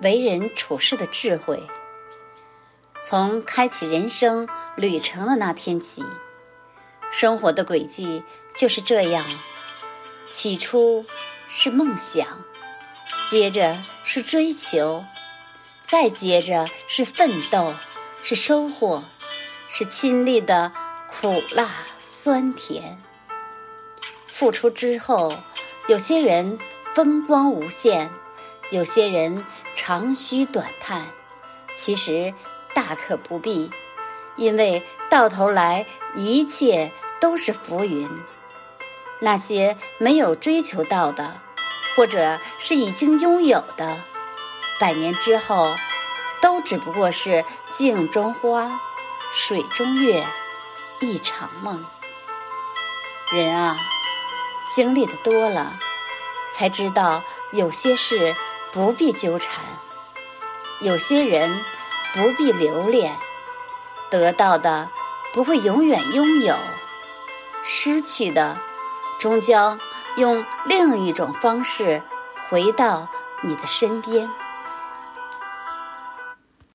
为人处事的智慧。从开启人生旅程的那天起，生活的轨迹就是这样：起初是梦想，接着是追求，再接着是奋斗，是收获，是亲历的苦辣酸甜。付出之后，有些人风光无限，有些人长吁短叹。其实。大可不必，因为到头来一切都是浮云。那些没有追求到的，或者是已经拥有的，百年之后，都只不过是镜中花、水中月，一场梦。人啊，经历的多了，才知道有些事不必纠缠，有些人。不必留恋，得到的不会永远拥有，失去的终将用另一种方式回到你的身边。